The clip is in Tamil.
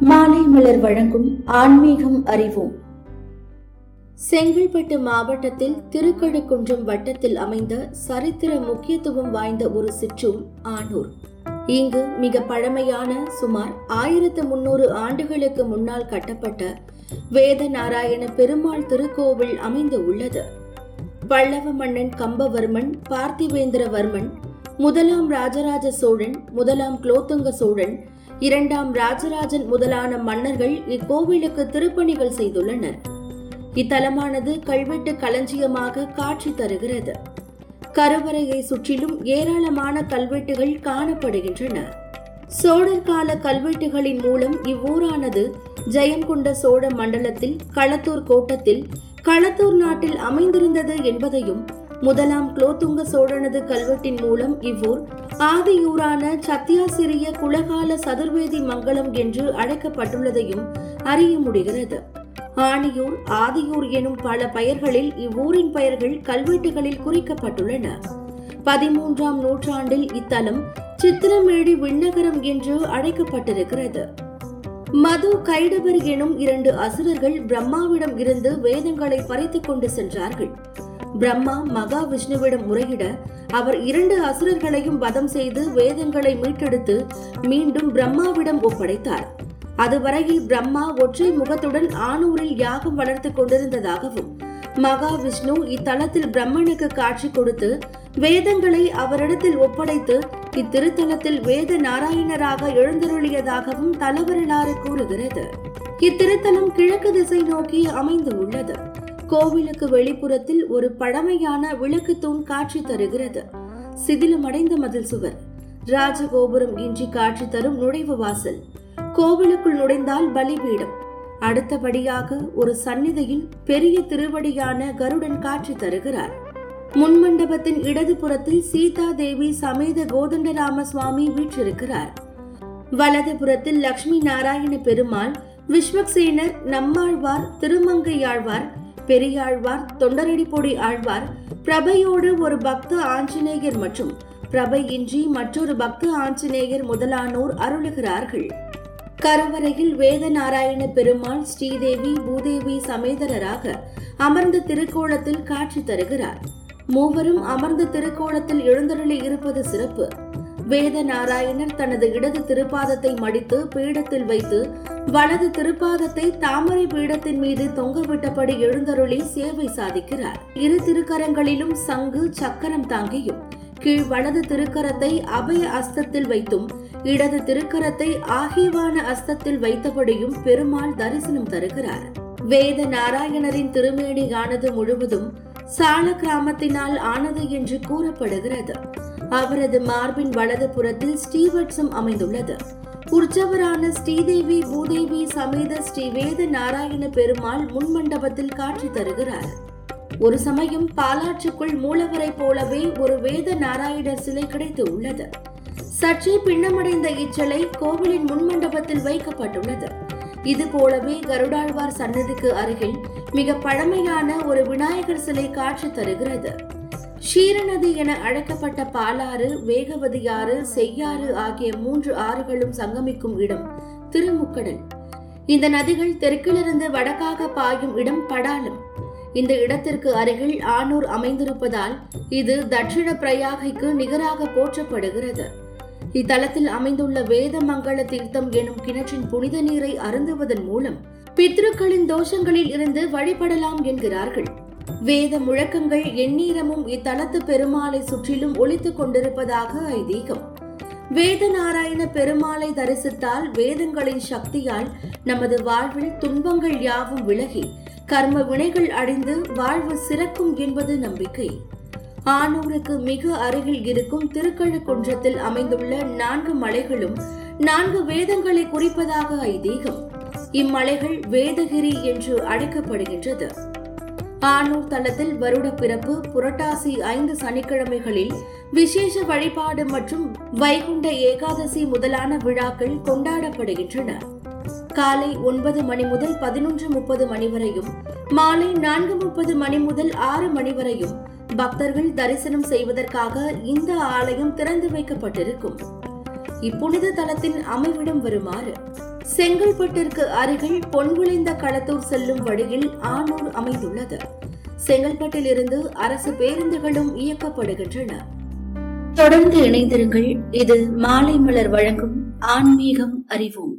மாலை மலர் வழங்கும் ஆன்மீகம் அறிவோம். செங்கல்பட்டு மாவட்டத்தில் திருக்கழுக்குன்றம் வட்டத்தில் அமைந்த சரித்திர முக்கியத்துவம் வாய்ந்த ஒரு சிற்றூர் ஆனூர். இங்கு மிக பழமையான சுமார் ஆயிரத்து முன்னூறு ஆண்டுகளுக்கு முன்னால் கட்டப்பட்ட வேத நாராயண பெருமாள் திருக்கோவில் அமைந்து உள்ளது. பல்லவ மன்னன் கம்பவர்மன் பார்த்திவேந்திரவர்மன் முதலாம் ராஜராஜ சோழன் முதலாம் குலோத்துங்க சோழன் இரண்டாம் ராஜராஜன் முதலான மன்னர்கள் இக்கோவிலுக்கு திருப்பணிகள் செய்துள்ளனர். இத்தலமானது கல்வெட்டு களஞ்சியமாக காட்சி தருகிறது. கருவறையை சுற்றிலும் ஏராளமான கல்வெட்டுகள் காணப்படுகின்றன. சோழர் கால கல்வெட்டுகளின் மூலம் இவ்வூரானது ஜெயங்கொண்ட சோழ மண்டலத்தில் களத்தூர் கோட்டத்தில் களத்தூர் நாட்டில் அமைந்திருந்தது என்பதையும் முதலாம் குலோத்துங்க சோழனது கல்வெட்டின் மூலம் இவ்வூர் ஆதியூரான சத்தியாசிரிய குலகால சதுர்வேதி மங்கலம் என்று அழைக்கப்பட்டுள்ளதையும் அறிய முடிகிறது. ஆணியூர் ஆதியூர் எனும் பல பெயர்களில் இவ்வூரின் பெயர்கள் கல்வெட்டுகளில் குறிக்கப்பட்டுள்ளன. பதிமூன்றாம் நூற்றாண்டில் இத்தலம் சித்திரமேடி விண்ணகரம் என்று அழைக்கப்பட்டிருக்கிறது. மது கைடவர் எனும் இரண்டு அசுரர்கள் பிரம்மாவிடம் இருந்து வேதங்களை பறித்துக் கொண்டு சென்றார்கள். பிரம்மா மகா விஷ்ணுவிடம் முறையிட அவர் இரண்டு அசுரர்களையும் வதம் செய்து வேதங்களை மீட்டெடுத்து மீண்டும் பிரம்மாவிடம் ஒப்படைத்தார். அதுவரையில் பிரம்மா ஒற்றை முகத்துடன் ஆணூரில் யாகம் வளர்த்து கொண்டிருந்ததாகவும் மகா விஷ்ணு இத்தலத்தில் பிரம்மனுக்கு காட்சி கொடுத்து வேதங்களை அவரிடத்தில் ஒப்படைத்து இத்திருத்தலத்தில் வேத நாராயணராக எழுந்தருளியதாகவும் தலவரலாறு கூறுகிறது. இத்திருத்தலம் கிழக்கு திசை நோக்கி அமைந்து உள்ளது கோவிலுக்கு வெளிப்புறத்தில் ஒரு பழமையான விளக்கு தூண் காட்சி தருகிறது. சிதிலமடைந்த மதில் சுவர். ராஜகோபுரம் இன்றி காட்சி தரும் நுழைவு வாசல். கோவிலுக்குள் நுழைந்தால் பலிபீடம். அடுத்தபடியாக ஒரு சந்நிதியில் பெரிய திருவடியான கருடன் காட்சி தருகிறார். முன்மண்டபத்தின் இடது புறத்தில் சீதா தேவி சமேத கோதண்டராம சுவாமி வீற்றிருக்கிறார். வலதுபுறத்தில் லட்சுமி நாராயண பெருமாள் விஸ்வக்சேனர் நம்மாழ்வார் திருமங்கையாழ்வார் பெரியாழ்வார் தொண்டரடிப்பொடி ஆழ்வார் பிரபையோடு ஒரு பக்த ஆஞ்சநேயர் மற்றும் பிரபையின்றி மற்றொரு பக்த ஆஞ்சநேயர் முதலானோர் அருளுகிறார்கள். கருவறையில் வேத நாராயண பெருமாள் ஸ்ரீதேவி பூதேவி சமேதரராக அமர்ந்த திருக்கோலத்தில் காட்சி தருகிறார். மூவரும் அமர்ந்த திருக்கோலத்தில் எழுந்தருளி இருப்பது சிறப்பு. வேத நாராயணர் தனது இடது திருப்பாதத்தை மடித்து பீடத்தில் வைத்து வலது திருப்பாதத்தை தாமரை பீடத்தின் மீது தொங்கவிட்டபடி எழுந்தருளி சேவை சாதிக்கிறார். இரு திருக்கரங்களிலும் சங்கு சக்கரம் தாங்கியும் கீழ் வலது திருக்கரத்தை அபய அஸ்தத்தில் வைத்தும் இடது திருக்கரத்தை ஆகியவான அஸ்தத்தில் வைத்தபடியும் பெருமாள் தரிசனம் தருகிறார். வேத நாராயணரின் திருமேனி ஆனது முழுவதும் சால கிராமத்தினால் ஆனது என்று கூறப்படுகிறது. அவரது மார்பின் வலது புறத்தில் ஸ்ரீவட்சம் அமைந்துள்ளது. உற்சவரான ஸ்ரீதேவி பூதேவி சமேத ஸ்ரீ வேத நாராயண பெருமாள் முன்மண்டபத்தில் காட்சி தருகிறார். ஒரு சமயம் பாலாற்றுக்குள் மூலவரை போலவே ஒரு வேத நாராயணர் சிலை கிடைத்து உள்ளது. சற்றே பின்னமடைந்த இச்சிலை கோவிலின் முன்மண்டபத்தில் வைக்கப்பட்டுள்ளது. இது போலவே கருடாழ்வார் சன்னதிக்கு அருகில் மிக பழமையான ஒரு விநாயகர் சிலை காட்சி தருகிறது. ஷீரநதி என அழைக்கப்பட்ட பாலாறு வேகவதி ஆறு செய்யாறு ஆகிய மூன்று ஆறுகளும் சங்கமிக்கும் இடம் திருமுக்கடல். இந்த நதிகள் தெற்கிலிருந்து வடக்காக பாயும் இடம் படாலம். இந்த இடத்திற்கு அருகில் ஆனூர் அமைந்திருப்பதால் இது தட்சிண பிரயாகைக்கு நிகராக போற்றப்படுகிறது. இத்தலத்தில் அமைந்துள்ள வேதமங்கள தீர்த்தம் எனும் கிணற்றின் புனித நீரை அருந்துவதன் மூலம் பித்ருக்களின் தோஷங்களில் இருந்து வழிபடலாம் என்கிறார்கள். வேத முழக்கங்கள் எந்நீரமும் இத்தலத்து பெருமாளை சுற்றிலும் ஒழித்துக் கொண்டிருப்பதாக ஐதீகம். வேத நாராயண பெருமாளை தரிசித்தால் வேதங்களின் சக்தியால் நமது வாழ்வில் துன்பங்கள் யாவும் விலகி கர்ம வினைகள் அடைந்து வாழ்வு சிறக்கும் என்பது நம்பிக்கை. ஆனூருக்கு மிக அருகில் இருக்கும் திருக்கழுக்குன்றத்தில் அமைந்துள்ள நான்கு மலைகளும் நான்கு வேதங்களை குறிப்பதாக ஐதீகம். இம்மலைகள் வேதகிரி என்று அழைக்கப்படுகின்றது. ஆனூர் தளத்தில் வருட பிறப்பு புரட்டாசி ஐந்து சனிக்கிழமைகளில் விசேஷ வழிபாடு மற்றும் வைகுண்ட ஏகாதசி முதலான விழாக்கள் கொண்டாடப்படுகின்றன. காலை ஒன்பது மணி முதல் பதினொன்று முப்பது மணி வரையும் மாலை நான்கு முப்பது மணி முதல் ஆறு மணி வரையும் பக்தர்கள் தரிசனம் செய்வதற்காக இந்த ஆலயம் திறந்து வைக்கப்பட்டிருக்கும். இப்புனித தலத்தின் அமைவிடம் வருமாறு செங்கல்பட்டிற்கு அருகில் பொன்விளைந்த களத்தூர் செல்லும் வழியில் ஆனூர் அமைந்துள்ளது. செங்கல்பட்டில் இருந்து அரசு பேருந்துகளும் இயக்கப்படுகின்றன. தொடர்ந்து இணைந்திருங்கள். இது மாலை மலர் வழங்கும் ஆன்மீகம் அறிவோம்.